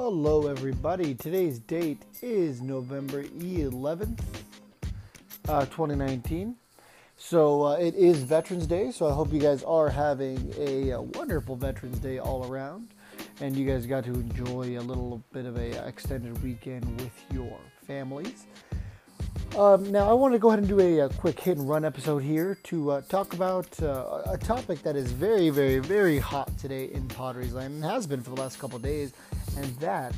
Hello, everybody. Today's date is November 11th, uh, 2019. So uh, it is Veterans Day, so I hope you guys are having a, a, wonderful Veterans Day all around, and you guys got to enjoy a little bit of a extended weekend with your families. Um, now, I want to go ahead and do a, a, quick hit and run episode here to uh, talk about uh, a topic that is very, very, very hot today in Padres land and has been for the last couple days, and that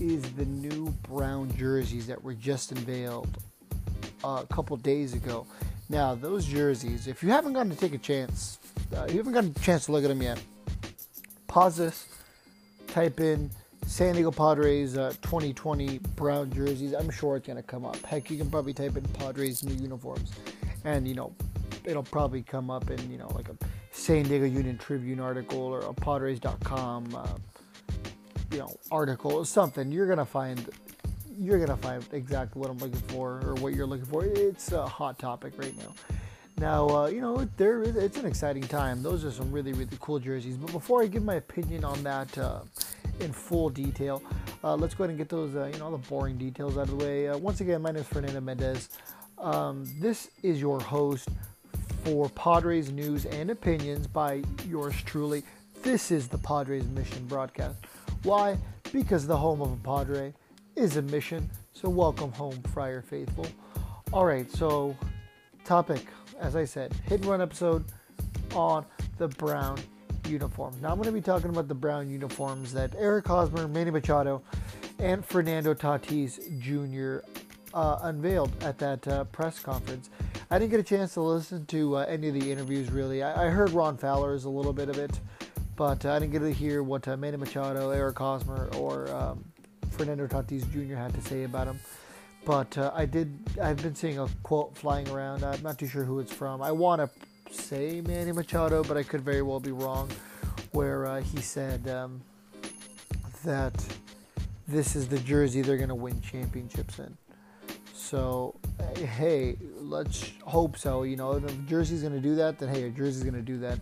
is the new brown jerseys that were just unveiled a couple days ago. Now, those jerseys, if you haven't gotten to take a chance, uh, you haven't gotten a chance to look at them yet, pause this, type in San Diego Padres uh, 2020 brown jerseys. I'm sure it's going to come up. Heck, you can probably type in Padres new uniforms, and you know, it'll probably come up in you know like a San Diego Union Tribune article or a Padres.com you know article or something. You're gonna find you're gonna find exactly what I'm looking for or what you're looking for. It's a hot topic right now. Now, uh, you know, there is, it's an exciting time. Those are some really, really cool jerseys. But before I give my opinion on that, uh, in full detail. Uh, let's go ahead and get those, uh, you know, all the boring details out of the way. Uh, once again, my name is Fernando Mendez. Um, this is your host for Padres news and opinions by yours truly. This is the Padres Mission broadcast. Why? Because the home of a Padre is a mission. So welcome home, Friar Faithful. All right, so topic, as I said, hit and run episode on the Brown uniforms. Now I'm going to be talking about the brown uniforms that Eric Hosmer, Manny Machado, and Fernando Tatis Jr. Uh, unveiled at that uh, press conference. I didn't get a chance to listen to uh, any of the interviews really. I, I, heard Ron Fowler's a little bit of it, but I didn't get to hear what uh, Manny Machado, Eric Hosmer, or um, Fernando Tatis Jr. had to say about him. But uh, I did. I've been seeing a quote flying around. I'm not too sure who it's from. I want to say Manny Machado, but I could very well be wrong, where uh, he said um, that this is the jersey they're going to win championships in. So, hey, let's hope so. You know, if Jersey's going to do that, then hey, Jersey's going to do that.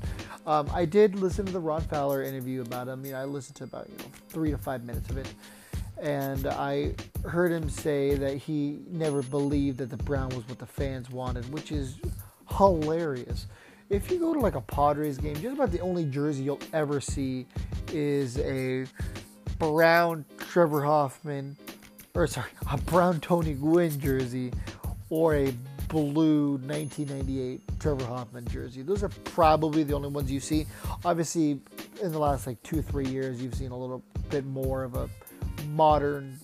Um, I did listen to the Ron Fowler interview about him. You know, I listened to about you know three to five minutes of it, and I heard him say that he never believed that the brown was what the fans wanted, which is hilarious. If you go to like a Padres game, just about the only jersey you'll ever see is a brown Trevor Hoffman, or sorry, a brown Tony Gwynn jersey, or a blue 1998 Trevor Hoffman jersey. Those are probably the only ones you see. Obviously, in the last like two, three years, you've seen a little bit more of a modern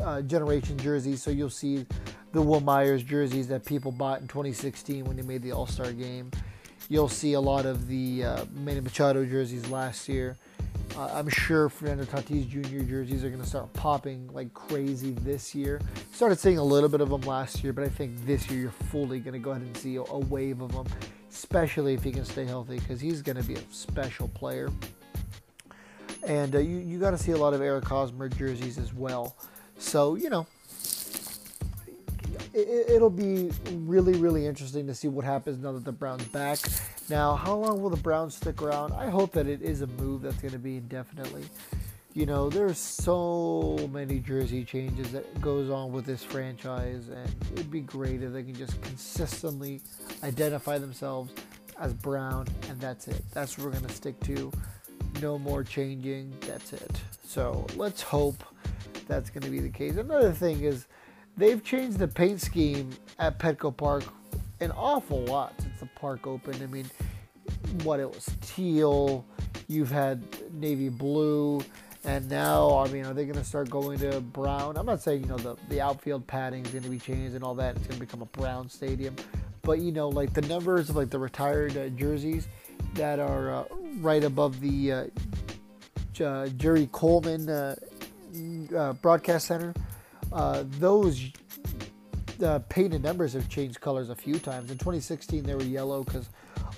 uh, generation jersey. So you'll see the Wil Myers jerseys that people bought in 2016 when they made the All Star game. You'll see a lot of the uh, Manny Machado jerseys last year. Uh, I'm sure Fernando Tatis Jr. jerseys are going to start popping like crazy this year. Started seeing a little bit of them last year, but I think this year you're fully going to go ahead and see a, wave of them, especially if he can stay healthy, because he's going to be a special player. And uh, you, you got to see a lot of Eric Hosmer jerseys as well. So, you know, it, will be really, really interesting to see what happens now that the Browns back. Now, how long will the Browns stick around? I hope that it is a move that's going to be indefinitely. You know, there's so many jersey changes that goes on with this franchise, and it'd be great if they can just consistently identify themselves as Brown, and that's it. That's what we're going to stick to. No more changing. That's it. So let's hope that's going to be the case. Another thing is they've changed the paint scheme at Petco Park an awful lot since the park opened. I mean, what it was teal, you've had navy blue, and now I mean, are they going to start going to brown? I'm not saying you know the the outfield padding is going to be changed and all that. It's going to become a brown stadium, but you know, like the numbers of like the retired uh, jerseys that are uh, right above the uh, Jerry Coleman uh, uh, broadcast center uh, those uh, painted numbers have changed colors a few times. In 2016, they were yellow because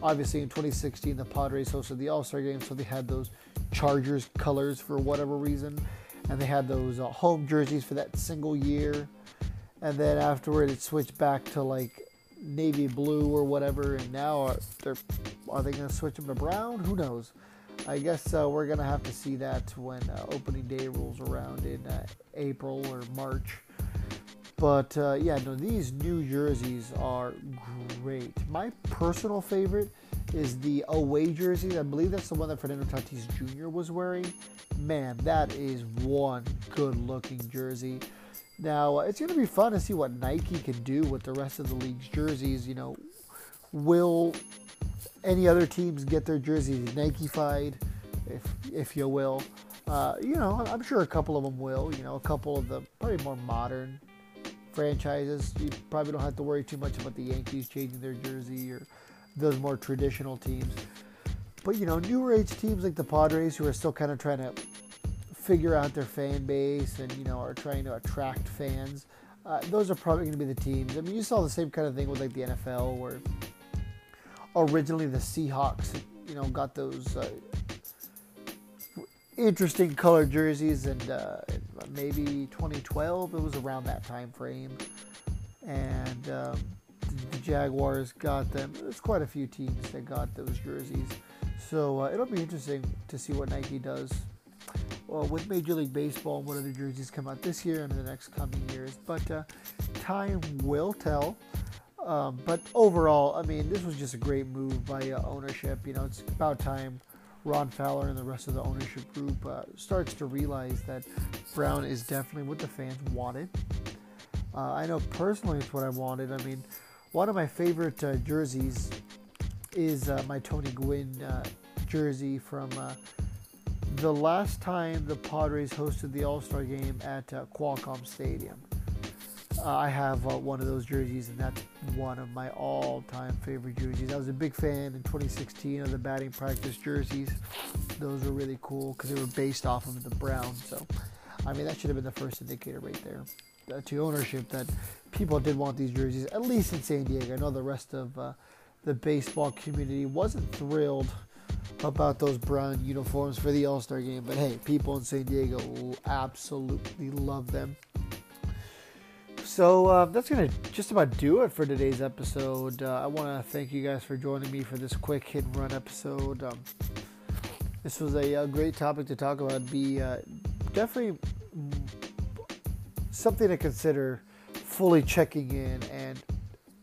obviously in 2016 the Padres hosted the All Star game, so they had those Chargers colors for whatever reason, and they had those uh, home jerseys for that single year. And then afterward, it switched back to like navy blue or whatever. And now are, are they going to switch them to brown? Who knows? I guess uh, we're gonna have to see that when uh, opening day rolls around in uh, April or March. But uh, yeah, no, these new jerseys are great. My personal favorite is the away jersey. I believe that's the one that Fernando Tatis Jr. was wearing. Man, that is one good looking jersey. Now, it's going to be fun to see what Nike can do with the rest of the league's jerseys. You know, will any other teams get their jerseys Nike-fied, if, if you will? Uh, you know, I'm sure a couple of them will. You know, a couple of the probably more modern franchises. You probably don't have to worry too much about the Yankees changing their jersey or those more traditional teams. But you know, newer age teams like the Padres, who are still kind of trying to figure out their fan base and you know are trying to attract fans. Uh, those are probably going to be the teams. I mean, you saw the same kind of thing with like the NFL, where originally the Seahawks, you know, got those uh, interesting colored jerseys, and uh, maybe 2012 it was around that time frame, and um, the Jaguars got them. There's quite a few teams that got those jerseys, so uh, it'll be interesting to see what Nike does. Well, with Major League Baseball and what other jerseys come out this year and the next coming years, but uh, time will tell. Um, but overall, I mean, this was just a great move by uh, ownership. You know, it's about time Ron Fowler and the rest of the ownership group uh, starts to realize that Brown is definitely what the fans wanted. Uh, I know personally it's what I wanted. I mean, one of my favorite uh, jerseys is uh, my Tony Gwynn uh, jersey from the last time the Padres hosted the All Star game at Qualcomm Stadium. Uh, I have uh, one of those jerseys, and that's one of my all-time favorite jerseys. I was a big fan in 2016 of the batting practice jerseys. Those were really cool because they were based off of the Browns. So, I mean, that should have been the first indicator right there uh, to ownership that people did want these jerseys, at least in San Diego. I know the rest of uh, the baseball community wasn't thrilled about those brown uniforms for the All Star game, but hey, people in San Diego absolutely love them. So uh, that's going to just about do it for today's episode. Uh, I want to thank you guys for joining me for this quick hit and run episode. Um, this was a, a, great topic to talk about. Be uh, definitely something to consider fully checking in and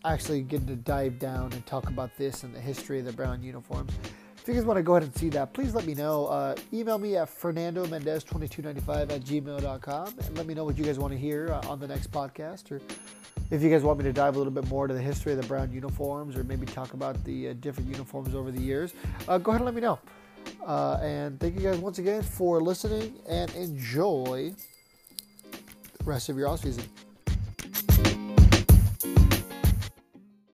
actually getting to dive down and talk about this and the history of the brown uniforms. If you guys want to go ahead and see that, please let me know. Uh, email me at fernandomendez2295 at gmail.com and let me know what you guys want to hear uh, on the next podcast or if you guys want me to dive a little bit more into the history of the brown uniforms or maybe talk about the uh, different uniforms over the years, uh, go ahead and let me know. Uh, and thank you guys once again for listening and enjoy the rest of your off season.